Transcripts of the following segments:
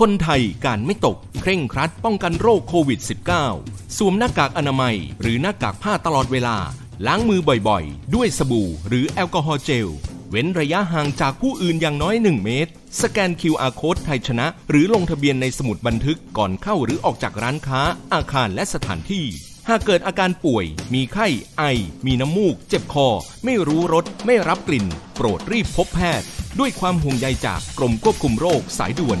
คนไทยการไม่ตก เคร่งครัดป้องกันโรคโควิด -19 สวมหน้ากากอนามัย หรือหน้ากากผ้าตลอดเวลา ล้างมือบ่อยๆ ด้วยสบู่ หรือแอลกอฮอล์เจล เว้นระยะห่างจากผู้อื่นอย่างน้อย 1 เมตร สแกน QR Code ไทยชนะ หรือลงทะเบียนในสมุดบันทึกก่อนเข้าหรือออกจากร้านค้า อาคารและสถานที่ หากเกิดอาการป่วย มีไข้ ไอ มีน้ำมูก เจ็บคอ ไม่รู้รส ไม่รับกลิ่น โปรดรีบพบแพทย์ ด้วยความห่วงใยจากกรมควบคุมโรคสายด่วน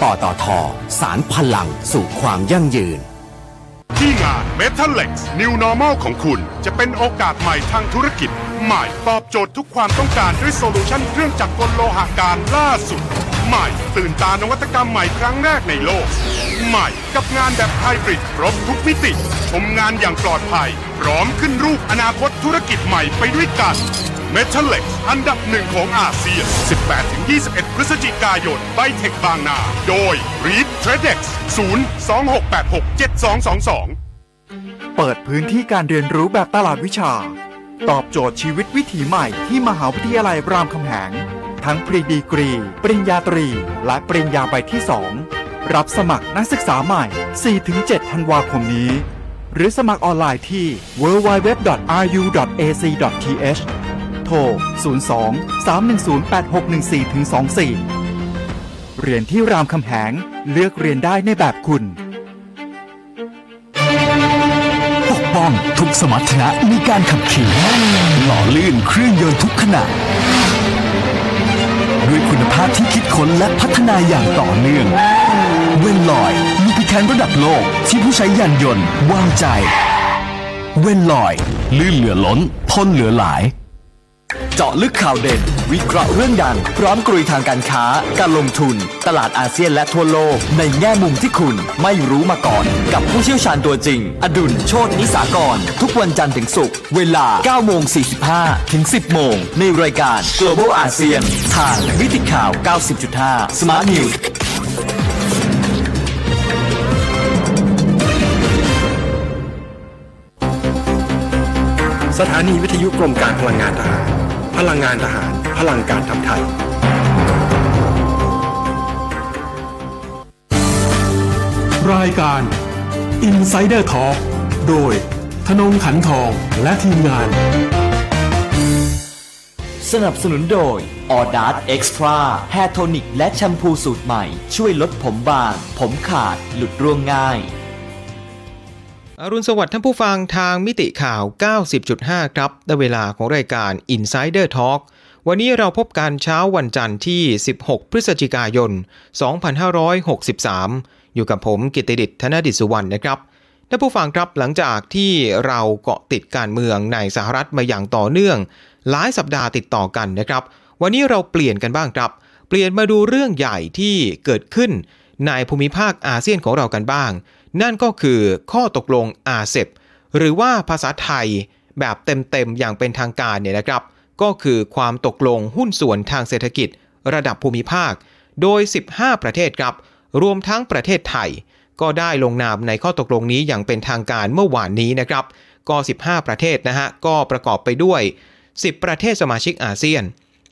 ปตทสารพลังสู่ความยั่งยืน ที่งาน Metalex New Normal ของคุณ จะเป็นโอกาสใหม่ทางธุรกิจ ใหม่ตอบโจทย์ทุกความต้องการด้วย solution เครื่องจักรกลโลหะการล่าสุด ใหม่ตื่นตานวัตกรรมใหม่ครั้งแรกในโลก ใหม่กับงานแบบไฮบริดครบทุกมิติ ชมงานอย่างปลอดภัย พร้อมขึ้นรูปอนาคตธุรกิจใหม่ไปด้วยกัน Metallex อันดับหนึ่งของอาเซียน 18-21 พฤศจิกายนไบเทคบางนา โดย Read Tradex 026867222 เปิดพื้นที่การเรียนรู้แบบตลาดวิชา ตอบโจทย์ชีวิตวิถีใหม่ที่มหาวิทยาลัยรามคำแหง ทั้งปริดีกรี ปริญญาตรี และปริญญาใบที่ 2 รับสมัครนักศึกษาใหม่ 4-7 ธันวาคมนี้หรือสมัครออนไลน์ที่ www.ru.ac.th ทร 02 310 8614 24 เรียนที่รามคำแหงเลือกเรียนได้ในแบบคุณปกป้องทุกสมรรถนะในการขับขี่หล่อลื่นเครื่องยนต์ทุกขณะด้วยคุณภาพที่คิดค้นและพัฒนาอย่างต่อเนื่อง เวนลอยมีพิแคนระดับโลกที่ผู้ใช้ยานยนต์วางใจ เวนลอย ลื่นเหลือล้นทนเหลือหลาย เจาะลึกข่าวเด่น วิเคราะห์เรื่องดัง พร้อมกรุยทางการค้า การลงทุน ตลาดอาเซียนและทั่วโลก ในแง่มุมที่คุณไม่รู้มาก่อน กับผู้เชี่ยวชาญตัวจริง อดุลโชตนิสากร ทุกวันจันทร์ถึงศุกร์เวลา 9 โมง 45 ถึง 10 โมง ในรายการ Global ASEAN ทางวิติข่าว 90.5 Smart News สถานีวิทยุกรมการพลังงานทหาร ลังงานทหาร พลังการทำไทย รายการ Insider Talk โดยธนงขันทองและทีมงาน สนับสนุนโดยออดาร์ Extra Hair Tonic และแชมพูสูตรใหม่ ช่วยลดผมบาง ผมขาดหลุดร่วงง่าย อรุณสวัสดิ์ท่านผู้ฟังทางมิติข่าว 90.5 ครับในเวลาของรายการ Insider Talk วันนี้เราพบกันเช้าวันจันทร์ที่ 16 พฤศจิกายน 2563 อยู่กับผมกิตติดิษฐ์ธนดิษสุวรรณนะครับท่านผู้ฟังครับหลังจากที่เราเกาะติดการเมืองในสหรัฐมาอย่างต่อเนื่อง หลายสัปดาห์ติดต่อกันนะครับ วันนี้เราเปลี่ยนกันบ้างครับ เปลี่ยนมาดูเรื่องใหญ่ที่เกิดขึ้นในภูมิภาคอาเซียนของเรากันบ้าง นั่นก็คือข้อตกลงอาเซบหรือว่าภาษาไทยแบบเต็มๆ อย่างเป็นทางการเนี่ยนะครับ ก็คือความตกลงหุ้นส่วนทางเศรษฐกิจ ระดับภูมิภาค โดย 15 ประเทศครับ รวมทั้งประเทศไทย ก็ได้ลงนามในข้อตกลงนี้อย่างเป็นทางการเมื่อวานนี้นะครับ ก็ 15 ประเทศนะฮะ ก็ประกอบไปด้วย 10 ประเทศสมาชิกอาเซียน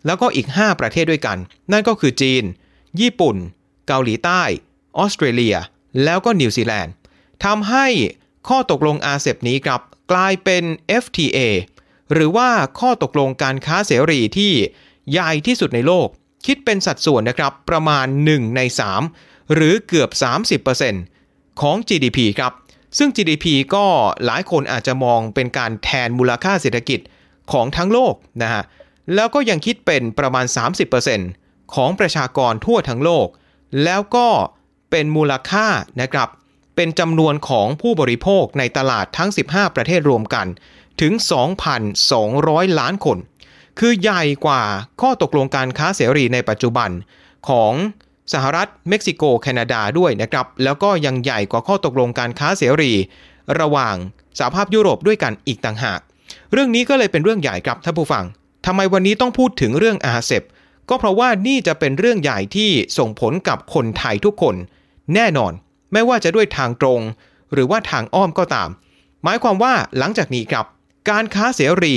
แล้วก็อีก 5 ประเทศด้วยกัน นั่นก็คือจีน ญี่ปุ่น เกาหลีใต้ ออสเตรเลีย แล้วก็นิวซีแลนด์ทำให้ข้อตกลงอาเซบนี้ครับกลายเป็น FTA หรือว่าข้อตกลงการค้าเสรีที่ใหญ่ที่สุดในโลก คิดเป็นสัดส่วนนะครับประมาณ 1 ใน 3 หรือเกือบ 30%ของ GDP ครับ ซึ่ง GDP ก็หลายคนอาจจะมองเป็นการแทนมูลค่าเศรษฐกิจของทั้งโลกนะฮะ แล้วก็ยังคิดเป็นประมาณ 30%ของประชากรทั่วทั้งโลก แล้วก็ เป็นมูลค่านะครับ เป็นจำนวนของผู้บริโภคในตลาดทั้ง 15 ประเทศรวมกัน ถึง 2,200 ล้านคน คือใหญ่กว่าข้อตกลงการค้าเสรีในปัจจุบันของสหรัฐเม็กซิโก แคนาดาด้วยนะครับ แล้วก็ยังใหญ่กว่าข้อตกลงการค้าเสรี ระหว่างสหภาพยุโรปด้วยกันอีกต่างหาก เรื่องนี้ก็เลยเป็นเรื่องใหญ่ครับท่านผู้ฟังทำไมวันนี้ต้องพูดถึงเรื่องอาเซบก็เพราะว่านี่จะเป็นเรื่องใหญ่ที่ส่งผลกับคนไทยทุกคน แน่นอน ไม่ว่าจะด้วยทางตรง หรือว่าทางอ้อมก็ตาม หมายความว่าหลังจากนี้ครับ การค้าเสรี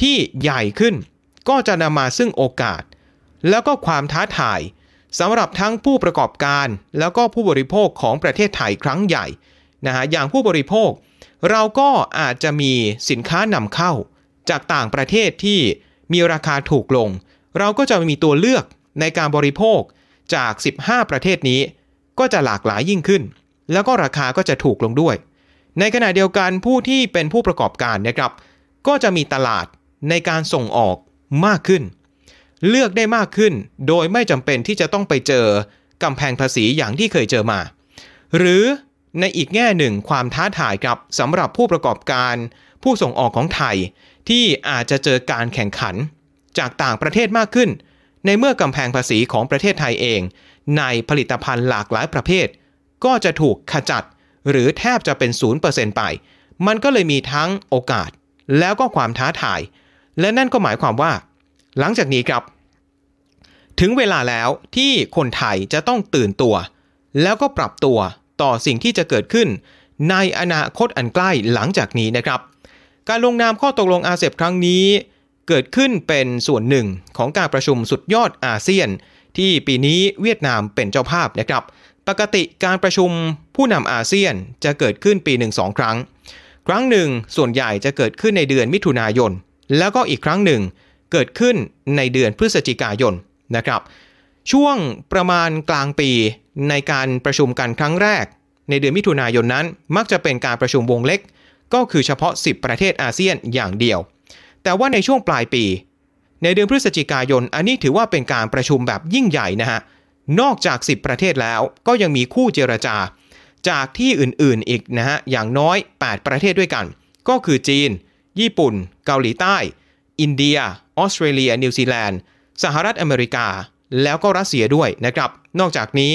ที่ใหญ่ขึ้น ก็จะนำมาซึ่งโอกาส แล้วก็ความท้าทายสำหรับทั้งผู้ประกอบการแล้วก็ผู้บริโภคของประเทศไทยครั้งใหญ่นะฮะอย่างผู้บริโภค เราก็อาจจะมีสินค้านำเข้า จากต่างประเทศที่มีราคาถูกลง เราก็จะมีตัวเลือกในการบริโภคจาก 15 ประเทศนี้ ก็จะหลากหลายยิ่งขึ้น แล้วก็ราคาก็จะถูกลงด้วย ในขณะเดียวกันผู้ที่เป็นผู้ประกอบการนะครับ ก็จะมีตลาดในการส่งออกมากขึ้น เลือกได้มากขึ้น โดยไม่จำเป็นที่จะต้องไปเจอกำแพงภาษีอย่างที่เคยเจอมา หรือในอีกแง่หนึ่งความท้าทายครับสำหรับผู้ประกอบการ ผู้ส่งออกของไทย ที่อาจจะเจอการแข่งขัน จากต่างประเทศมากขึ้น ในเมื่อกำแพงภาษีของประเทศไทยเอง ในผลิตภัณฑ์หลากหลายประเภท ก็จะถูกขจัด หรือแทบจะเป็น 0%ไป มันก็เลยมีทั้งโอกาส แล้วก็ความท้าทาย และนั่นก็หมายความว่า หลังจากนี้ครับ ถึงเวลาแล้วที่คนไทยจะต้องตื่นตัว แล้วก็ปรับตัวต่อสิ่งที่จะเกิดขึ้น ในอนาคตอันใกล้หลังจากนี้นะครับ การลงนามข้อตกลงอาเซียนครั้งนี้ เกิดขึ้นเป็นส่วนหนึ่งของการประชุมสุดยอดอาเซียน ที่ปีนี้เวียดนามเป็นเจ้าภาพนะครับ ปกติการประชุมผู้นำอาเซียนจะเกิดขึ้นปีหนึ่งสองครั้ง ครั้งหนึ่งส่วนใหญ่จะเกิดขึ้นในเดือนมิถุนายน แล้วก็อีกครั้งหนึ่งเกิดขึ้นในเดือนพฤศจิกายนนะครับ ช่วงประมาณกลางปีในการประชุมกันครั้งแรก ในเดือนมิถุนายนนั้น มักจะเป็นการประชุมวงเล็ก ก็คือเฉพาะ 10 ประเทศอาเซียนอย่างเดียว แต่ว่าในช่วงปลายปี ในเดือนพฤศจิกายน อันนี้ถือว่าเป็นการประชุมแบบยิ่งใหญ่นะฮะ นอกจาก 10 ประเทศแล้วก็ยังมีคู่เจรจา จากที่อื่นๆอีกนะฮะ อย่างน้อย 8 ประเทศด้วยกัน ก็คือจีน ญี่ปุ่น เกาหลีใต้ อินเดีย ออสเตรเลีย นิวซีแลนด์ สหรัฐอเมริกา แล้วก็รัสเซียด้วยนะครับ นอกจากนี้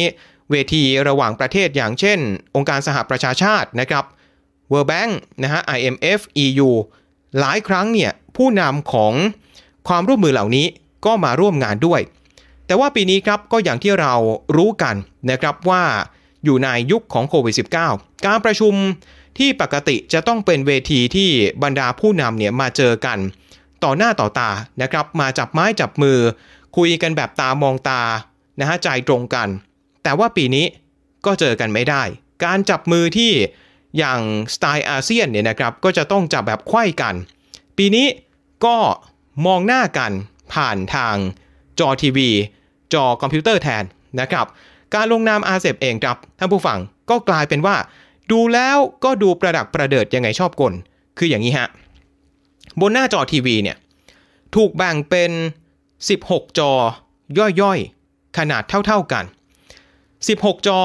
เวทีระหว่างประเทศอย่างเช่น องค์การสหประชาชาตินะครับ World Bank นะฮะ IMF EU หลายครั้งเนี่ยผู้นำของ ความร่วมมือเหล่านี้ก็มาร่วมงานด้วย แต่ว่าปีนี้ครับก็อย่างที่เรารู้กันนะครับว่าอยู่ในยุคของโควิด -19 การประชุมที่ปกติจะต้องเป็นเวทีที่บรรดาผู้นำเนี่ยมาเจอกัน ต่อหน้าต่อตานะครับ มาจับไม้จับมือ คุยกันแบบตามองตานะฮะใจตรงกัน แต่ว่าปีนี้ก็เจอกันไม่ได้ การจับมือที่อย่างสไตล์อาเซียนเนี่ยนะครับก็จะต้องจับแบบไขว้กัน ปีนี้ก็ มองหน้ากันผ่านทางจอทีวี จอคอมพิวเตอร์แทนนะครับ การลงนามอาเซบเองครับท่านผู้ฟังก็กลายเป็นว่า ดูแล้วก็ดูประดักประเดิดยังไงชอบกล คืออย่างนี้ฮะ บนหน้าจอทีวีเนี่ยถูกแบ่งเป็น 16 จอย่อยๆ ขนาดเท่าๆกัน 16 จอ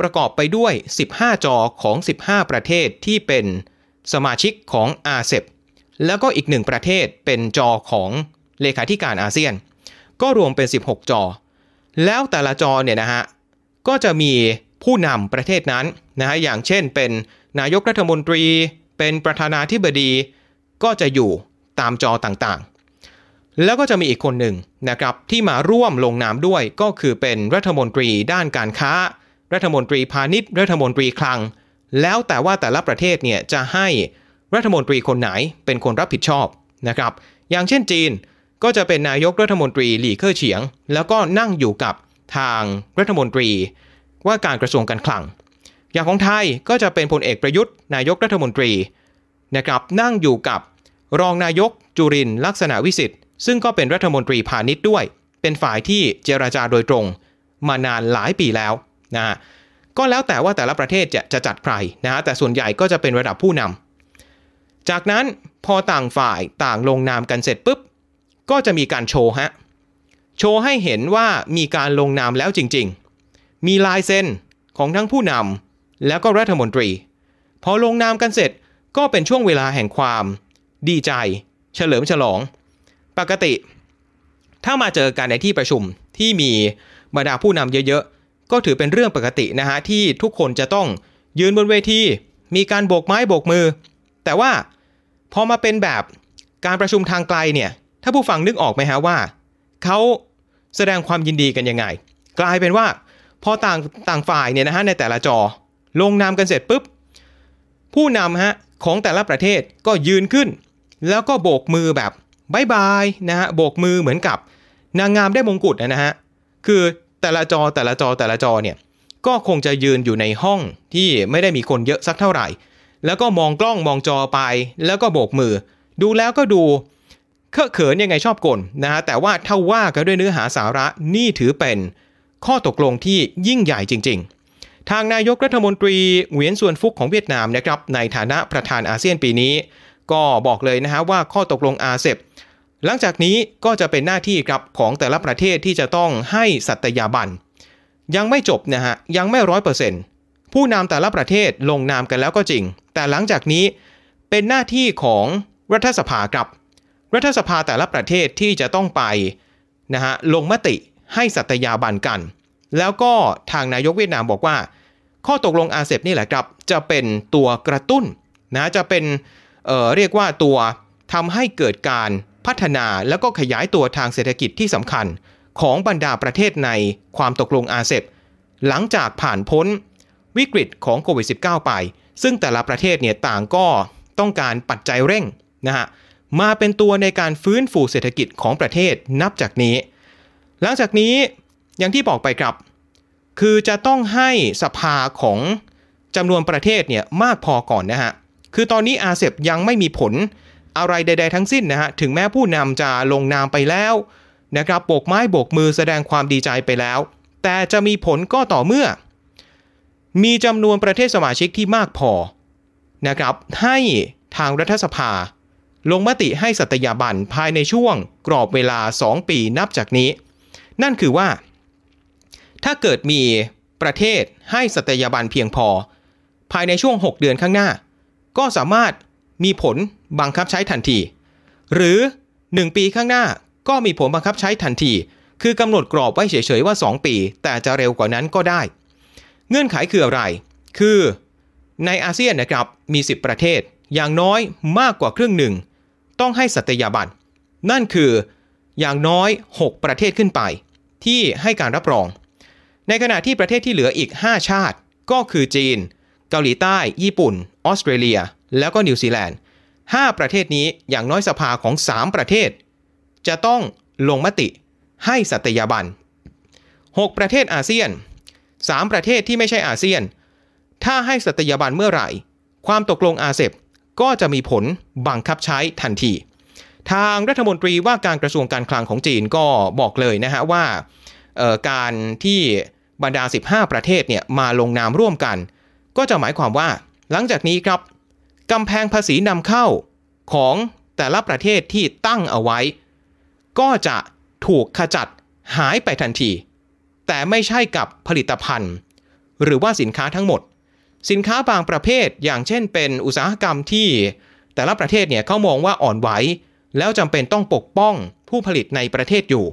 ประกอบไปด้วย 15 จอของ 15 ประเทศที่เป็นสมาชิกของอาเซบ แล้วก็อีกหนึ่งประเทศเป็นจอของเลขาธิการอาเซียน ก็รวมเป็น 16 จอ แล้วแต่ละจอเนี่ยนะฮะก็จะมีผู้นำประเทศนั้นนะฮะอย่างเช่นเป็นนายกรัฐมนตรี เป็นประธานาธิบดี ก็จะอยู่ตามจอต่างๆ แล้วก็จะมีอีกคนหนึ่งนะครับที่มาร่วมลงนามด้วยก็คือเป็นรัฐมนตรีด้านการค้า รัฐมนตรีพาณิชย์ รัฐมนตรีคลัง แล้วแต่ว่าแต่ละประเทศเนี่ยจะให้ รัฐมนตรีคนไหนเป็นคนรับผิดชอบนะครับ อย่างเช่นจีนก็จะเป็นนายกรัฐมนตรีหลี่เค่อเฉียง แล้วก็นั่งอยู่กับทางรัฐมนตรีว่าการกระทรวงการคลัง อย่างของไทยก็จะเป็นพลเอกประยุทธ์ นายกรัฐมนตรีนะครับนั่งอยู่กับรองนายกจุรินลักษณะวิสิทธิ์ซึ่งก็เป็นรัฐมนตรีพาณิชย์ด้วย เป็นฝ่ายที่เจราจาโดยตรง มานานหลายปีแล้วนะก็แล้วแต่ว่าแต่ละประเทศจะจะจัดใครนะฮะแต่ส่วนใหญ่ก็จะเป็นระดับผู้นำ จากนั้นพอต่างฝ่ายต่างลงนามกันเสร็จปุ๊บ ก็จะมีการโชว์ฮะ โชว์ให้เห็นว่ามีการลงนามแล้วจริงๆ มีลายเซ็นของทั้งผู้นำแล้วก็รัฐมนตรี พอลงนามกันเสร็จก็เป็นช่วงเวลาแห่งความ ดีใจ เฉลิมฉลอง ปกติ ถ้ามาเจอกันในที่ประชุมที่มีบรรดาผู้นำเยอะๆ ก็ถือเป็นเรื่องปกตินะฮะที่ทุกคนจะต้องยืนบนเวทีมีการโบกไม้โบกมือ แต่ว่า พอมาเป็นแบบการประชุมทางไกลเนี่ย ถ้าผู้ฟังนึกออกไหมฮะว่าเขาแสดงความยินดีกันยังไง กลายเป็นว่า พอต่างต่างฝ่ายเนี่ยนะฮะในแต่ละจอ ลงนามกันเสร็จปุ๊บ ผู้นำฮะของแต่ละประเทศก็ยืนขึ้น แล้วก็โบกมือแบบบายบายนะฮะโบกมือเหมือนกับ นางงามได้มงกุฎนะฮะคือแต่ละจอแต่ละจอแต่ละจอเนี่ยก็คงจะยืนอยู่ในห้องที่ไม่ได้มีคนเยอะสักเท่าไหร่ แล้วก็มองกล้องมองจอไป แล้วก็โบกมือ ดูแล้วก็ดูเคอะเขินยังไงชอบกลนะฮะแต่ว่าถ้าว่ากันด้วยเนื้อหาสาระนี่ถือเป็นข้อตกลงที่ยิ่งใหญ่จริง ๆ ทางนายกรัฐมนตรีเหวียนส่วนฟุกของเวียดนามนะครับในฐานะประธานอาเซียนปีนี้ ก็บอกเลยนะฮะว่าข้อตกลงอาเซบหลังจากนี้ก็จะเป็นหน้าที่ครับของแต่ละประเทศที่จะต้องให้สัตยาบัน ยังไม่จบนะฮะยังไม่ร้อยเปอร์เซ็นต์ผู้นำแต่ละประเทศลงนามกันแล้วก็จริง แต่หลังจากนี้เป็นหน้าที่ของรัฐสภาครับ รัฐสภาแต่ละประเทศที่จะต้องไปนะฮะลงมติให้สัตยาบันกัน แล้วก็ทางนายกเวียดนามบอกว่า ข้อตกลงอาเซบนี่แหละครับ จะเป็นตัวกระตุ้นนะจะเป็นเอ่อเรียกว่าตัวทำให้เกิดการพัฒนาแล้วก็ขยายตัวทางเศรษฐกิจที่สำคัญของบรรดาประเทศในความตกลงอาเซบหลังจากผ่านพ้นวิกฤตของโควิด -19 ไป ซึ่งแต่ละประเทศเนี่ยต่างก็ต้องการปัจจัยเร่งนะฮะมาเป็นตัวในการฟื้นฟูเศรษฐกิจของประเทศนับจากนี้ หลังจากนี้อย่างที่บอกไปครับ คือจะต้องให้สภาของจำนวนประเทศเนี่ยมากพอก่อนนะฮะ คือตอนนี้อาเซบยังไม่มีผลอะไรใด ๆ ทั้งสิ้นนะฮะ ถึงแม้ผู้นำจะลงนามไปแล้วนะครับโบกไม้โบกมือแสดงความดีใจไปแล้ว แต่จะมีผลก็ต่อเมื่อ มีจำนวนประเทศสมาชิกที่มากพอนะครับให้ทางรัฐสภา ลงมติให้สัตยาบันภายในช่วงกรอบเวลา 2 ปีนับจากนี้ นั่นคือว่า ถ้าเกิดมีประเทศให้สัตยาบันเพียงพอ ภายในช่วง 6 เดือนข้างหน้า ก็สามารถมีผลบังคับใช้ทันที หรือ 1 ปีข้างหน้าก็มีผลบังคับใช้ทันที คือกำหนดกรอบไว้เฉยๆว่า 2 ปี แต่จะเร็วกว่านั้นก็ได้ เงื่อนไขคืออะไร คือในอาเซียนนะครับมี 10 ประเทศอย่างน้อยมากกว่าครึ่งหนึ่ง ต้องให้สัตยาบันนั่นคืออย่างน้อย 6 ประเทศขึ้นไป ที่ให้การรับรอง ในขณะที่ประเทศที่เหลืออีก 5 ชาติ ก็คือจีน เกาหลีใต้ ญี่ปุ่น ออสเตรเลีย แล้วก็นิวซีแลนด์ 5 ประเทศนี้อย่างน้อยสภาของ 3 ประเทศ จะต้องลงมติให้สัตยาบัน 6 ประเทศอาเซียน 3 ประเทศที่ไม่ใช่อาเซียน ถ้าให้สัตยาบันเมื่อไหร่ ความตกลงอาเซบก็จะมีผลบังคับใช้ทันที ทางรัฐมนตรีว่าการกระทรวงการคลังของจีนก็บอกเลยนะฮะว่าการที่บรรดา 15 ประเทศเนี่ยมาลงนามร่วมกัน ก็จะหมายความว่า หลังจากนี้ครับกำแพงภาษีนำเข้าของแต่ละประเทศที่ตั้งเอาไว้ ก็จะถูกขจัดหายไปทันที แต่ไม่ใช่กับผลิตภัณฑ์ หรือว่าสินค้าทั้งหมด สินค้าบางประเภทอย่างเช่น เป็นอุตสาหกรรมที่แต่ละประเทศเนี่ยเขามองว่าอ่อนไหวแล้วจำเป็นต้องปกป้องผู้ผลิตในประเทศอยู่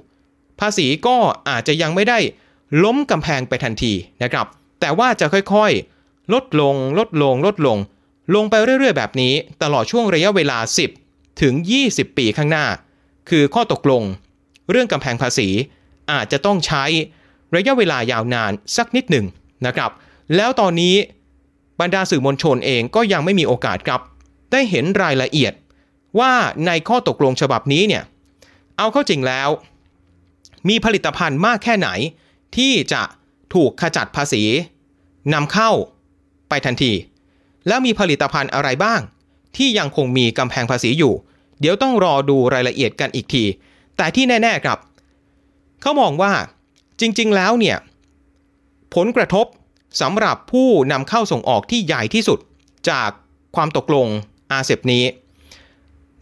ภาษีก็อาจจะยังไม่ได้ล้มกำแพงไปทันทีนะครับ แต่ว่าจะค่อยๆ ลดลงลดลงลดลง ลงไปเรื่อยๆ แบบนี้ ตลอดช่วงระยะเวลา 10 ถึง 20 ปีข้างหน้า คือข้อตกลง เรื่องกำแพงภาษีอาจจะต้องใช้ ระยะเวลายาวนานสักนิดหนึ่งนะครับ แล้วตอนนี้บรรดาสื่อมวลชนเองก็ยังไม่มีโอกาสครับ ได้เห็นรายละเอียดว่าในข้อตกลงฉบับนี้เนี่ยเอาเข้าจริงแล้ว มีผลิตภัณฑ์มากแค่ไหน ที่จะถูกขจัดภาษีนำเข้าไปทันที แล้วมีผลิตภัณฑ์อะไรบ้าง ที่ยังคงมีกำแพงภาษีอยู่ เดี๋ยวต้องรอดูรายละเอียดกันอีกที แต่ที่แน่ ๆ ครับ เขามองว่า จริงๆแล้วเนี่ยผลกระทบสำหรับผู้นำเข้าส่งออกที่ใหญ่ที่สุดจากความตกลงอาเซบนี้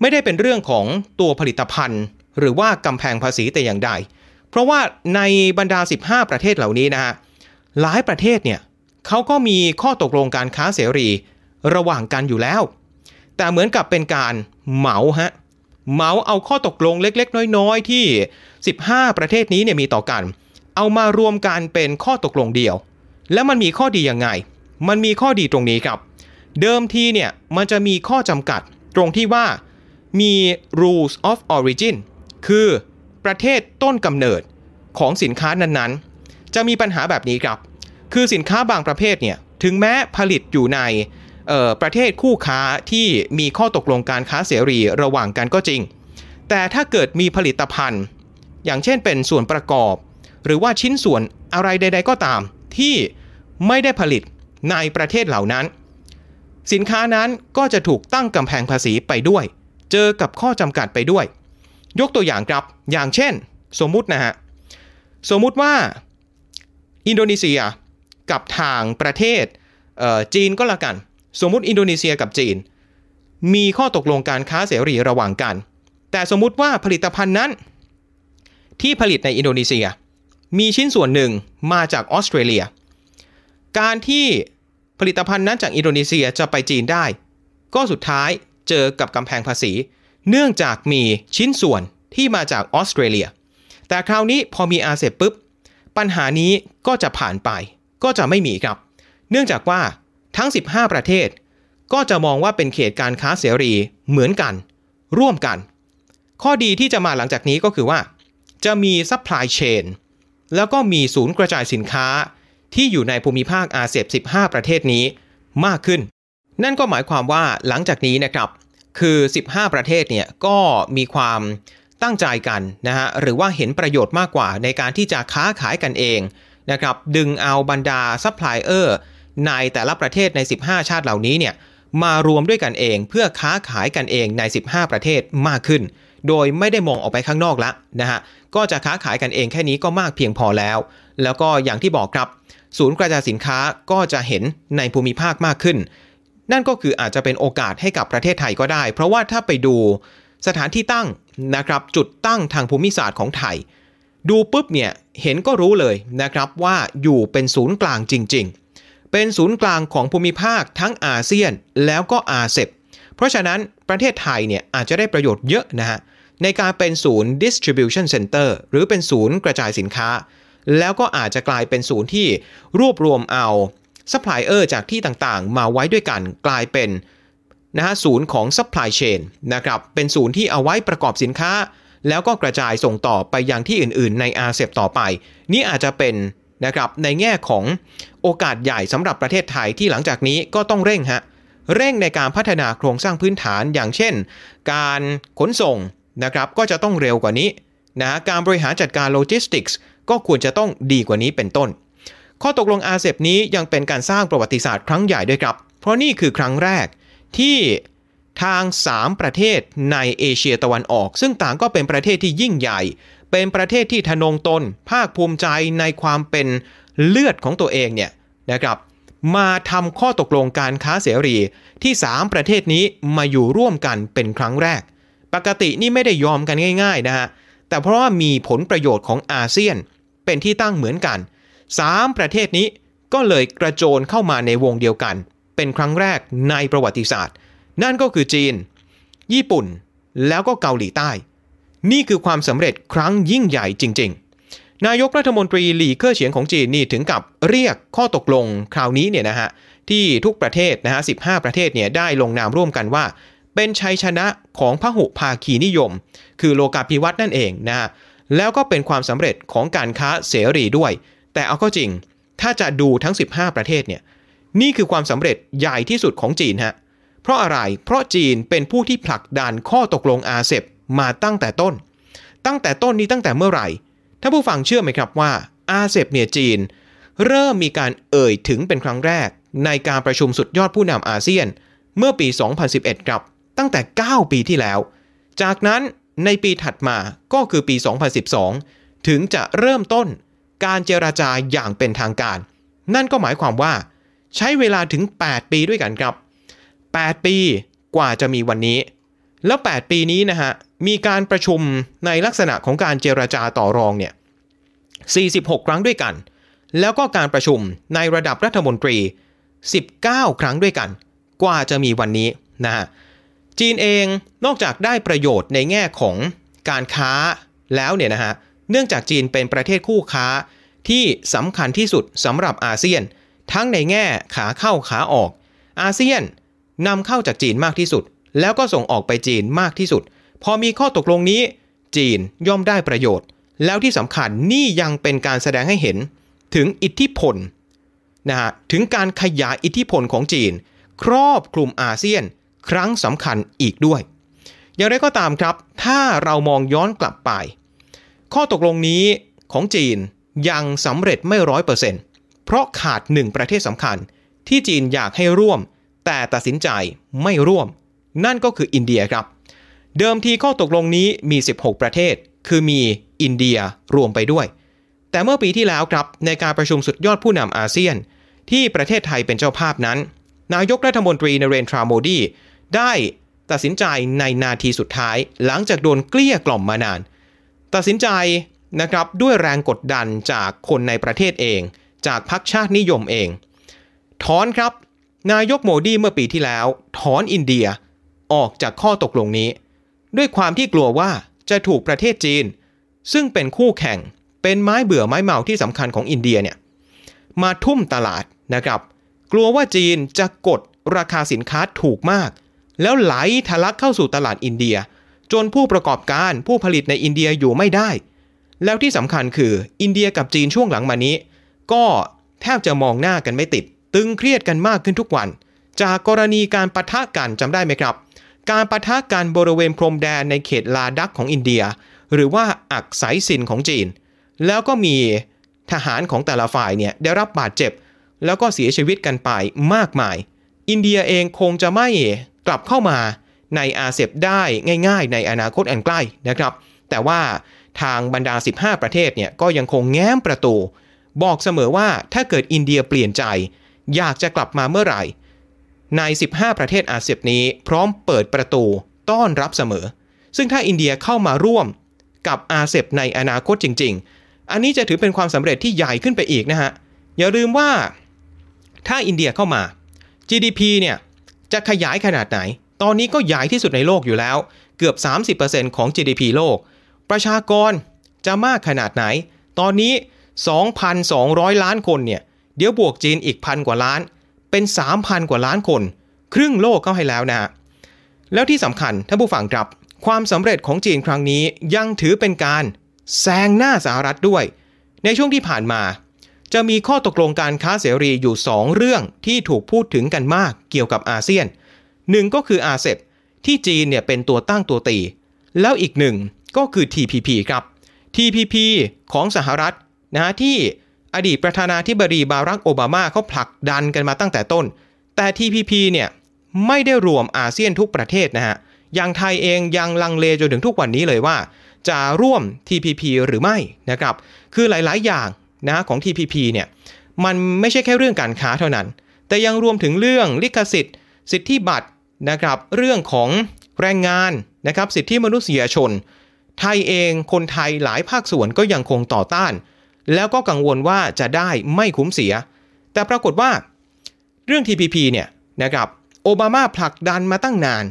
ไม่ได้เป็นเรื่องของตัวผลิตภัณฑ์ หรือว่ากำแพงภาษีแต่อย่างใด เพราะว่าในบรรดา 15 ประเทศเหล่านี้นะฮะหลายประเทศเนี่ยเขาก็มีข้อตกลงการค้าเสรีระหว่างกันอยู่แล้ว แต่เหมือนกับเป็นการเหมาฮะเหมาเอาข้อตกลงเล็ก ๆ น้อย ๆ ที่ 15 ประเทศนี้เนี่ยมีต่อกัน เอามารวมกันเป็นข้อตกลงเดียว แล้วมันมีข้อดียังไง มันมีข้อดีตรงนี้ครับ เดิมทีเนี่ยมันจะมีข้อจำกัดตรงที่ว่ามี rules of origin คือประเทศต้นกำเนิดของสินค้านั้นๆ จะมีปัญหาแบบนี้ครับ คือสินค้าบางประเภทเนี่ยถึงแม้ผลิตอยู่ในประเทศคู่ค้าที่มีข้อตกลงการค้าเสรีระหว่างกันก็จริง แต่ถ้าเกิดมีผลิตภัณฑ์ อย่างเช่นเป็นส่วนประกอบ หรือว่าชิ้นส่วนอะไรใด ๆ ก็ตาม ที่ไม่ได้ผลิตในประเทศเหล่านั้น สินค้านั้นก็จะถูกตั้งกำแพงภาษีไปด้วย เจอกับข้อจำกัดไปด้วย ยกตัวอย่างครับอย่างเช่น สมมุตินะฮะสมมุติว่า อินโดนีเซียกับทางประเทศจีนก็แล้วกัน สมมุติอินโดนีเซียกับจีน มีข้อตกลงการค้าเสรีระหว่างกัน แต่สมมุติว่าผลิตภัณฑ์นั้น ที่ผลิตในอินโดนีเซีย มีชิ้นส่วนหนึ่งมาจากออสเตรเลีย การที่ผลิตภัณฑ์นั้นจากอินโดนีเซียจะไปจีนได้ ก็สุดท้ายเจอกับกำแพงภาษี เนื่องจากมีชิ้นส่วนที่มาจากออสเตรเลีย แต่คราวนี้พอมี RCEP ปุ๊บ ปัญหานี้ก็จะผ่านไป ก็จะไม่มีครับ เนื่องจากว่าทั้ง 15 ประเทศ ก็จะมองว่าเป็นเขตการค้าเสรีเหมือนกัน ร่วมกัน ข้อดีที่จะมาหลังจากนี้ก็คือว่า จะมี supply chain แล้วก็มีศูนย์กระจายสินค้า ที่อยู่ในภูมิภาคอาเซียน15 ประเทศนี้มากขึ้น นั่นก็หมายความว่าหลังจากนี้นะครับ คือ 15 ประเทศเนี่ยก็มีความตั้งใจกันนะฮะหรือว่าเห็นประโยชน์มากกว่าในการที่จะค้าขายกันเองนะครับดึงเอาบรรดาซัพพลายเออร์ในแต่ละประเทศใน 15 ชาติเหล่านี้เนี่ยมารวมด้วยกันเองเพื่อค้าขายกันเองใน 15 ประเทศมากขึ้น โดยไม่ได้มองออกไปข้างนอกละนะฮะก็จะค้าขายกันเองแค่นี้ก็มากเพียงพอแล้ว แล้วก็อย่างที่บอกครับ ศูนย์กระจายสินค้าก็จะเห็นในภูมิภาคมากขึ้น นั่นก็คืออาจจะเป็นโอกาสให้กับประเทศไทยก็ได้ เพราะว่าถ้าไปดูสถานที่ตั้งนะครับจุดตั้งทางภูมิศาสตร์ของไทย ดูปุ๊บเนี่ยเห็นก็รู้เลยนะครับว่าอยู่เป็นศูนย์กลางจริง ๆ เป็นศูนย์กลางของภูมิภาคทั้งอาเซียนแล้วก็ RCEP เพราะฉะนั้นประเทศไทยเนี่ยอาจจะได้ประโยชน์เยอะนะฮะ ในการเป็นศูนย์ distribution center หรือเป็นศูนย์กระจายสินค้า แล้วก็อาจจะกลายเป็นศูนย์ที่รวบรวมเอาซัพพลายเออร์จากที่ต่างๆ มาไว้ด้วยกันกลายเป็นนะฮะศูนย์ของ supply chain นะครับเป็นศูนย์ที่เอาไว้ประกอบสินค้า แล้วก็กระจายส่งต่อไปยังที่อื่นๆ ในอาเซียนต่อไป นี่อาจจะเป็นนะครับในแง่ของโอกาสใหญ่สำหรับประเทศไทยที่หลังจากนี้ก็ต้องเร่งฮะเร่งในการพัฒนาโครงสร้างพื้นฐานอย่างเช่น การขนส่ง นะครับก็จะต้องเร็วกว่านี้นะการบริหารจัดการโลจิสติกส์ก็ควรจะต้องดีกว่านี้เป็นต้น ข้อตกลงอาเซียนนี้ยังเป็นการสร้างประวัติศาสตร์ครั้งใหญ่ด้วยครับ เพราะนี่คือครั้งแรกที่ทาง 3 ประเทศในเอเชียตะวันออก ซึ่งต่างก็เป็นประเทศที่ยิ่งใหญ่ เป็นประเทศที่ทะนงตน ภาคภูมิใจในความเป็นเลือดของตัวเองเนี่ยนะครับมาทำข้อตกลงการค้าเสรีที่ 3 ประเทศนี้มาอยู่ร่วมกันเป็นครั้งแรก ปกตินี่ไม่ได้ยอมกันง่าย ๆนะฮะ แต่เพราะว่ามีผลประโยชน์ของอาเซียนเป็นที่ตั้งเหมือนกัน 3 ประเทศนี้ก็เลยกระโจนเข้ามาในวงเดียวกัน เป็นครั้งแรกในประวัติศาสตร์ นั่นก็คือจีน ญี่ปุ่น แล้วก็เกาหลีใต้ นี่คือความสำเร็จครั้งยิ่งใหญ่จริง ๆ นายกรัฐมนตรีหลี่เค่อเฉียงของจีนนี่ถึงกับเรียกข้อตกลงคราวนี้เนี่ยนะฮะที่ทุกประเทศนะฮะ 15 ประเทศเนี่ยได้ลงนามร่วมกันว่า เป็นชัยชนะของพหุภาคีนิยม คือโลกาภิวัตน์นั่นเองนะฮะแล้วก็เป็นความสำเร็จของการค้าเสรีด้วย แต่เอาเข้าจริง ถ้าจะดูทั้ง 15 ประเทศเนี่ย นี่คือความสำเร็จใหญ่ที่สุดของจีนฮะ เพราะอะไร เพราะจีนเป็นผู้ที่ผลักดันข้อตกลงอาเซบมาตั้งแต่ต้น ตั้งแต่ต้นนี้ตั้งแต่เมื่อไหร่ถ้าผู้ฟังเชื่อไหมครับว่าอาเซบเนี่ยจีน เริ่มมีการเอ่ยถึงเป็นครั้งแรก ในการประชุมสุดยอดผู้นำอาเซียน เมื่อปี 2011 ครับ ตั้งแต่ 9 ปีที่แล้ว จากนั้นในปีถัดมาก็คือปี 2012 ถึงจะเริ่มต้นการเจราจาอย่างเป็นทางการ นั่นก็หมายความว่า ใช้เวลาถึง 8 ปีด้วยกันครับ 8 ปีกว่าจะมีวันนี้ แล้ว 8 ปีนี้นะฮะ มีการประชุมในลักษณะของการเจราจาต่อรองเนี่ย 46 ครั้งด้วยกัน แล้วก็การประชุมในระดับรัฐมนตรี 19 ครั้งด้วยกัน กว่าจะมีวันนี้นะฮะ จีนเองนอกจากได้ประโยชน์ในแง่ของการค้าแล้วเนี่ยนะฮะเนื่องจากจีนเป็นประเทศคู่ค้าที่สำคัญที่สุดสำหรับอาเซียน ทั้งในแง่ขาเข้าขาออก อาเซียนนำเข้าจากจีนมากที่สุด แล้วก็ส่งออกไปจีนมากที่สุด พอมีข้อตกลงนี้ จีนย่อมได้ประโยชน์ แล้วที่สำคัญนี่ยังเป็นการแสดงให้เห็นถึงอิทธิพลนะฮะถึงการขยายอิทธิพลของจีน ครอบคลุมอาเซียน ครั้งสำคัญอีกด้วย อย่างไรก็ตามครับ ถ้าเรามองย้อนกลับไป ข้อตกลงนี้ของจีนยังสำเร็จไม่ร้อยเปอร์เซ็นต์เพราะขาดหนึ่งประเทศสำคัญ ที่จีนอยากให้ร่วม แต่ตัดสินใจไม่ร่วม นั่นก็คืออินเดียครับ เดิมทีข้อตกลงนี้มี 16 ประเทศ คือมีอินเดียรวมไปด้วย แต่เมื่อปีที่แล้วครับในการประชุมสุดยอดผู้นำอาเซียน ที่ประเทศไทยเป็นเจ้าภาพนั้น นายกรัฐมนตรีนเรนทราโมดี ได้ตัดสินใจในนาทีสุดท้าย หลังจากโดนเกลี้ยกล่อมมานาน ตัดสินใจนะครับด้วยแรงกดดันจากคนในประเทศเอง จากพรรคชาตินิยมเอง ถอนครับ นายกโมดีเมื่อปีที่แล้ว ถอนอินเดียออกจากข้อตกลงนี้ ด้วยความที่กลัวว่าจะถูกประเทศจีน ซึ่งเป็นคู่แข่งเป็นไม้เบื่อไม้เมาที่สำคัญของอินเดียเนี่ยมาทุ่มตลาดนะครับ กลัวว่าจีนจะกดราคาสินค้าถูกมาก แล้วไหลทะลักเข้าสู่ตลาดอินเดีย จนผู้ประกอบการผู้ผลิตในอินเดียอยู่ไม่ได้ แล้วที่สำคัญคืออินเดียกับจีนช่วงหลังมานี้ ก็แทบจะมองหน้ากันไม่ติด ตึงเครียดกันมากขึ้นทุกวัน จากกรณีการปะทะกันจำได้ไหมครับ การปะทะกันบริเวณพรมแดนในเขตลาดักของอินเดีย หรือว่าอักไซสินของจีน แล้วก็มีทหารของแต่ละฝ่ายเนี่ยได้รับบาดเจ็บ แล้วก็เสียชีวิตกันไปมากมาย อินเดียเองคงจะไม่ กลับเข้ามาในอาเซียนได้ง่ายๆ ในอนาคตอันใกล้นะครับ แต่ว่าทางบรรดา 15 ประเทศเนี่ยก็ยังคงแง้มประตู บอกเสมอว่าถ้าเกิดอินเดียเปลี่ยนใจ อยากจะกลับมาเมื่อไหร่ ใน 15 ประเทศอาเซียนนี้พร้อมเปิดประตูต้อนรับเสมอ ซึ่งถ้าอินเดียเข้ามาร่วมกับอาเซียนในอนาคตจริง ๆ อันนี้จะถือเป็นความสำเร็จที่ใหญ่ขึ้นไปอีกนะฮะอย่าลืมว่าถ้าอินเดียเข้ามา GDP เนี่ย จะขยายขนาดไหน ตอนนี้ก็ใหญ่ที่สุดในโลกอยู่แล้ว เกือบ 30%ของ GDP โลก ประชากรจะมากขนาดไหน ตอนนี้ 2,200 ล้านคนเนี่ย เดี๋ยวบวกจีนอีกพันกว่าล้าน เป็น 3,000 กว่าล้านคน ครึ่งโลกเข้าให้แล้วนะ แล้วที่สำคัญท่านผู้ฟังครับ ความสำเร็จของจีนครั้งนี้ยังถือเป็นการแซงหน้าสหรัฐด้วย ในช่วงที่ผ่านมา จะมีข้อตกลงการค้าเสรีอยู่ 2 เรื่องที่ถูกพูดถึงกันมากเกี่ยวกับอาเซียนหนึ่งก็คืออาเซบที่จีนเนี่ยเป็นตัวตั้งตัวตี แล้วอีกหนึ่งก็คือ TPP ครับ TPP ของสหรัฐนะที่อดีตประธานาธิบดีบารักโอบามาเขาผลักดันกันมาตั้งแต่ต้น แต่ TPP เนี่ยไม่ได้รวมอาเซียนทุกประเทศนะฮะ อย่างไทยเองยังลังเลจนถึงทุกวันนี้เลยว่า จะร่วม TPP หรือไม่นะครับ คือหลายๆ อย่าง นะของ TPP เนี่ยมันไม่ใช่แค่เรื่องการค้าเท่านั้น แต่ยังรวมถึงเรื่องลิขสิทธิ์ สิทธิบัตรนะครับเรื่องของแรงงานนะครับสิทธิมนุษยชน ไทยเองคนไทยหลายภาคส่วนก็ยังคงต่อต้าน แล้วก็กังวลว่าจะได้ไม่คุ้มเสีย แต่ปรากฏว่า เรื่อง TPP เนี่ยนะครับโอบามาผลักดันมาตั้งนาน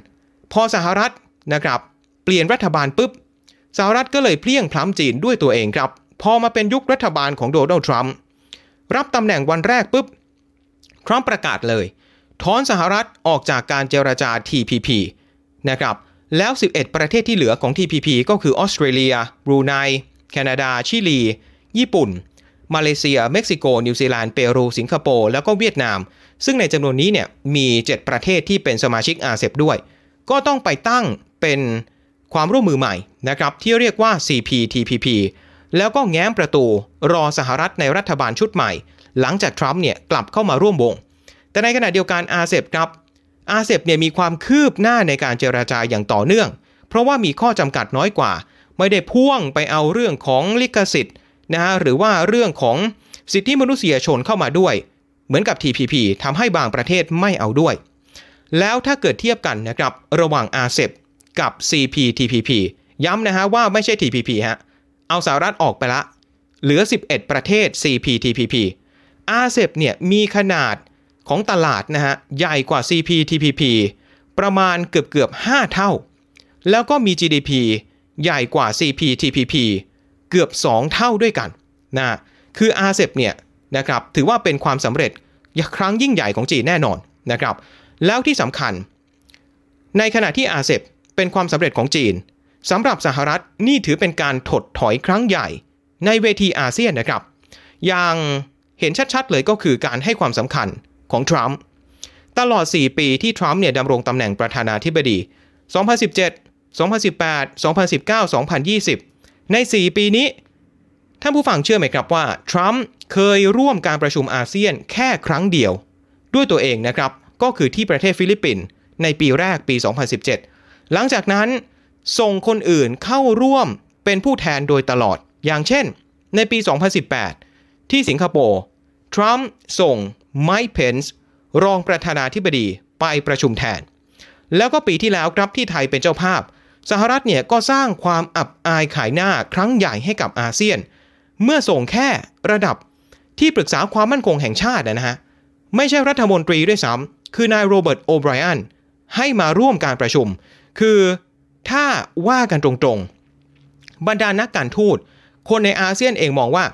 พอสหรัฐนะครับเปลี่ยนรัฐบาลปุ๊บสหรัฐก็เลยเพลี่ยงพล้ำจีนด้วยตัวเองครับ พอมาเป็นยุครัฐบาลของโดนัลด์ทรัมป์รับตำแหน่งวันแรกปุ๊บทรัมป์ประกาศเลยถอนสหรัฐออกจากการเจรจา TPP นะครับแล้ว 11 ประเทศที่เหลือของ TPP ก็คือออสเตรเลีย บรูไน แคนาดา ชิลี ญี่ปุ่น มาเลเซีย เม็กซิโก นิวซีแลนด์ เปรู สิงคโปร์ แล้วก็เวียดนาม ซึ่งในจำนวนนี้เนี่ย มี 7 ประเทศที่เป็นสมาชิกอาเซียนด้วย ก็ต้องไปตั้งเป็นความร่วมมือใหม่นะครับ ที่เรียกว่า CPTPP แล้วก็แง้มประตูรอสหรัฐในรัฐบาลชุดใหม่ หลังจากทรัมป์เนี่ยกลับเข้ามาร่วมวง แต่ในขณะเดียวกันอาเซียนครับอาเซียนเนี่ยมีความคืบหน้าในการเจราจาอย่างต่อเนื่อง เพราะว่ามีข้อจำกัดน้อยกว่า ไม่ได้พ่วงไปเอาเรื่องของลิขสิทธิ์นะฮะหรือว่าเรื่องของสิทธิมนุษยชนเข้ามาด้วย เหมือนกับ TPP ทำให้บางประเทศไม่เอาด้วย แล้วถ้าเกิดเทียบกันนะครับระหว่างอาเซียนกับ CPTPP ย้ำนะฮะว่าไม่ใช่ TPP ฮะ เอาสหรัฐออกไปละ เหลือ 11 ประเทศ CPTPP อาเซียนเนี่ยมีขนาดของตลาดนะฮะใหญ่กว่า CPTPP ประมาณเกือบเกือบ 5 เท่า แล้วก็มี GDP ใหญ่กว่า CPTPP เกือบ 2 เท่าด้วยกันนะคืออาเซบเนี่ยนะครับถือว่าเป็นความสำเร็จครั้งยิ่งใหญ่ของจีนแน่นอนนะครับ แล้วที่สำคัญ ในขณะที่อาเซบเป็นความสำเร็จของจีน สำหรับสหรัฐนี่ถือเป็นการถดถอยครั้งใหญ่ในเวทีอาเซียนนะครับ อย่างเห็นชัดๆ เลยก็คือการให้ความสำคัญของทรัมป์ตลอด 4 ปีที่ทรัมป์เนี่ยดำรงตำแหน่งประธานาธิบดี 2017 2018 2019 2020 ใน 4 ปีนี้ ท่านผู้ฟังเชื่อไหมครับว่า ทรัมป์เคยร่วมการประชุมอาเซียนแค่ครั้งเดียว ด้วยตัวเองนะครับ ก็คือที่ประเทศฟิลิปปินส์ในปีแรกปี 2017 หลังจากนั้น ส่งคนอื่นเข้าร่วมเป็นผู้แทนโดยตลอด อย่างเช่น ในปี 2018 ที่สิงคโปร์ ทรัมป์ส่งไมค์เพนซ์รองประธานาธิบดีไปประชุมแทน แล้วก็ปีที่แล้วครับที่ไทยเป็นเจ้าภาพ สหรัฐเนี่ยก็สร้างความอับอายขายหน้าครั้งใหญ่ให้กับอาเซียน เมื่อส่งแค่ระดับที่ปรึกษาความมั่นคงแห่งชาตินะฮะ ไม่ใช่รัฐมนตรีด้วยซ้ำคือนายโรเบิร์ตโอไบรอันให้มาร่วมการประชุม คือ ถ้าว่ากันตรงๆ บรรดานักการทูต คนในอาเซียนเองมองว่า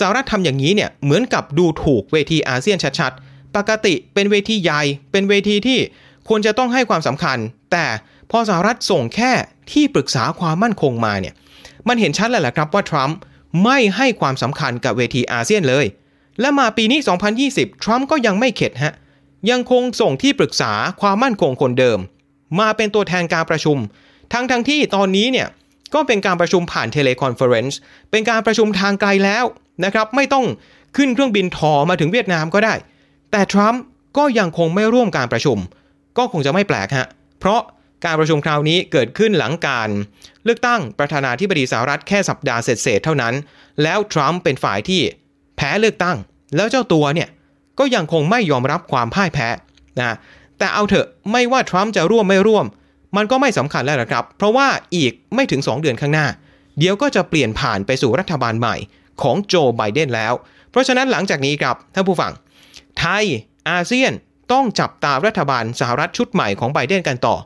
สหรัฐทำอย่างนี้เนี่ยเหมือนกับดูถูกเวทีอาเซียนชัดๆ ปกติเป็นเวทีใหญ่ เป็นเวทีที่ควรจะต้องให้ความสำคัญ แต่พอสหรัฐส่งแค่ที่ปรึกษาความมั่นคงมาเนี่ยมันเห็นชัดแล้วแหละครับว่าทรัมป์ไม่ให้ความสำคัญกับเวทีอาเซียนเลย และมาปีนี้ 2020 ทรัมป์ก็ยังไม่เข็ดฮะยังคงส่งที่ปรึกษาความมั่นคงคนเดิม มาเป็นตัวแทนการประชุม ทั้งทั้งที่ตอนนี้เนี่ยก็เป็นการประชุมผ่าน teleconference เป็นการประชุมทางไกลแล้วนะครับ ไม่ต้องขึ้นเครื่องบินทอมาถึงเวียดนามก็ได้ แต่ทรัมป์ก็ยังคงไม่ร่วมการประชุม ก็คงจะไม่แปลกฮะ เพราะการประชุมคราวนี้เกิดขึ้นหลังการ เลือกตั้งประธานาธิบดีสหรัฐแค่สัปดาห์เศษๆเท่านั้น แล้วทรัมป์เป็นฝ่ายที่แพ้เลือกตั้ง แล้วเจ้าตัวเนี่ยก็ยังคงไม่ยอมรับความพ่ายแพ้นะแต่เอาเถอะไม่ว่าทรัมป์จะร่วมไม่ร่วม มันก็ไม่สำคัญแล้วนะครับ เพราะว่าอีกไม่ถึง 2 เดือนข้างหน้า เดี๋ยวก็จะเปลี่ยนผ่านไปสู่รัฐบาลใหม่ของโจไบเดนแล้ว เพราะฉะนั้นหลังจากนี้ครับท่านผู้ฟัง ไทยอาเซียนต้องจับตารัฐบาลสหรัฐชุดใหม่ของไบเดนกันต่อ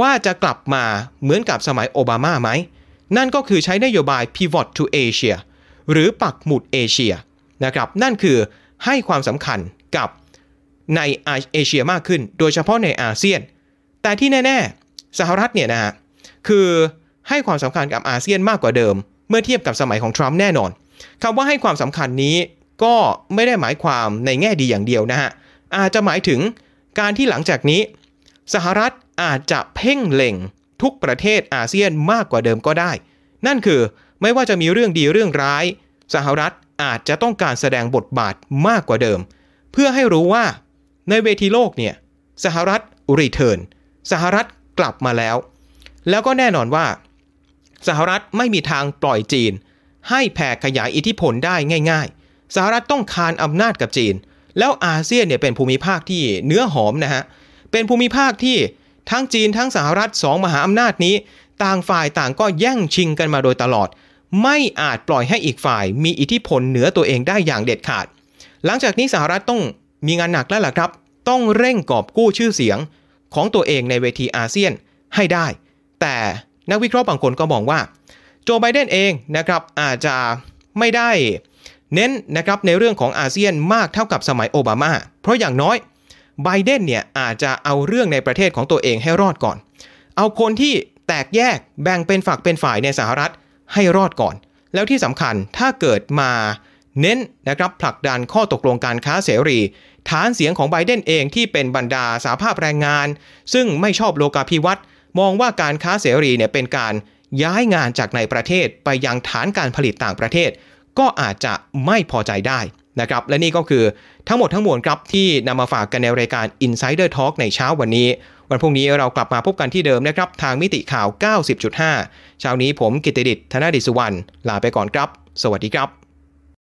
ว่าจะกลับมาเหมือนกับสมัยโอบามาไหม นั่นก็คือใช้นโยบาย pivot to Asia หรือปักหมุดเอเชียนะครับนั่นคือให้ความสำคัญกับในเอเชียมากขึ้น โดยเฉพาะในอาเซียน แต่ที่แน่ๆ สหรัฐเนี่ยนะฮะคือให้ความสำคัญกับอาเซียนมากกว่าเดิม เมื่อเทียบกับสมัยของทรัมป์แน่นอนคำว่าให้ความสำคัญนี้ก็ไม่ได้หมายความในแง่ดีอย่างเดียวนะฮะอาจจะหมายถึงการที่หลังจากนี้ สหรัฐอาจจะเพ่งเล็งทุกประเทศอาเซียนมากกว่าเดิมก็ได้ นั่นคือไม่ว่าจะมีเรื่องดีเรื่องร้าย สหรัฐอาจจะต้องการแสดงบทบาทมากกว่าเดิม เพื่อให้รู้ว่าในเวทีโลกเนี่ยสหรัฐรีเทิร์นสหรัฐ กลับมาแล้ว แล้วก็แน่นอนว่า สหรัฐไม่มีทางปล่อยจีน ให้แผ่ขยายอิทธิพลได้ง่าย ๆ สหรัฐต้องคานอำนาจกับจีน แล้วอาเซียนเนี่ยเป็นภูมิภาคที่เนื้อหอมนะฮะเป็นภูมิภาคที่ทั้งจีนทั้งสหรัฐสองมหาอำนาจนี้ ต่างฝ่ายต่างก็แย่งชิงกันมาโดยตลอด ไม่อาจปล่อยให้อีกฝ่ายมีอิทธิพลเหนือตัวเองได้อย่างเด็ดขาด หลังจากนี้สหรัฐต้องมีงานหนักแล้วล่ะครับ ต้องเร่งกอบกู้ชื่อเสียง ของตัวเองในเวทีอาเซียนให้ได้ แต่นักวิเคราะห์บางคนก็มองว่า โจไบเดนเองนะครับอาจจะไม่ได้เน้นนะครับในเรื่องของอาเซียนมากเท่ากับสมัยโอบามา เพราะอย่างน้อยไบเดนเนี่ยอาจจะเอาเรื่องในประเทศของตัวเองให้รอดก่อน เอาคนที่แตกแยกแบ่งเป็นฝักเป็นฝ่ายในสหรัฐให้รอดก่อน แล้วที่สำคัญถ้าเกิดมาเน้นนะครับผลักดันข้อตกลงการค้าเสรี ฐานเสียงของไบเดนเองที่เป็นบรรดาสาภาพแรงงาน ซึ่งไม่ชอบโลกาภิวัตน์มองว่าการค้าเสรีเนี่ยเป็นการย้ายงานจากในประเทศไปยังฐานการผลิตต่างประเทศ ก็อาจจะไม่พอใจได้นะครับและนี่ก็คือทั้งหมดทั้งมวลครับที่นำมาฝากกันในรายการ Insider Talk ในเช้าวันนี้ วันพรุ่งนี้เรากลับมาพบกันที่เดิมนะครับ ทางมิติข่าว 90.5 เช้านี้ผมกิตติดิษฐ์ธนดิษสุวรรณลาไปก่อนครับ สวัสดีครับ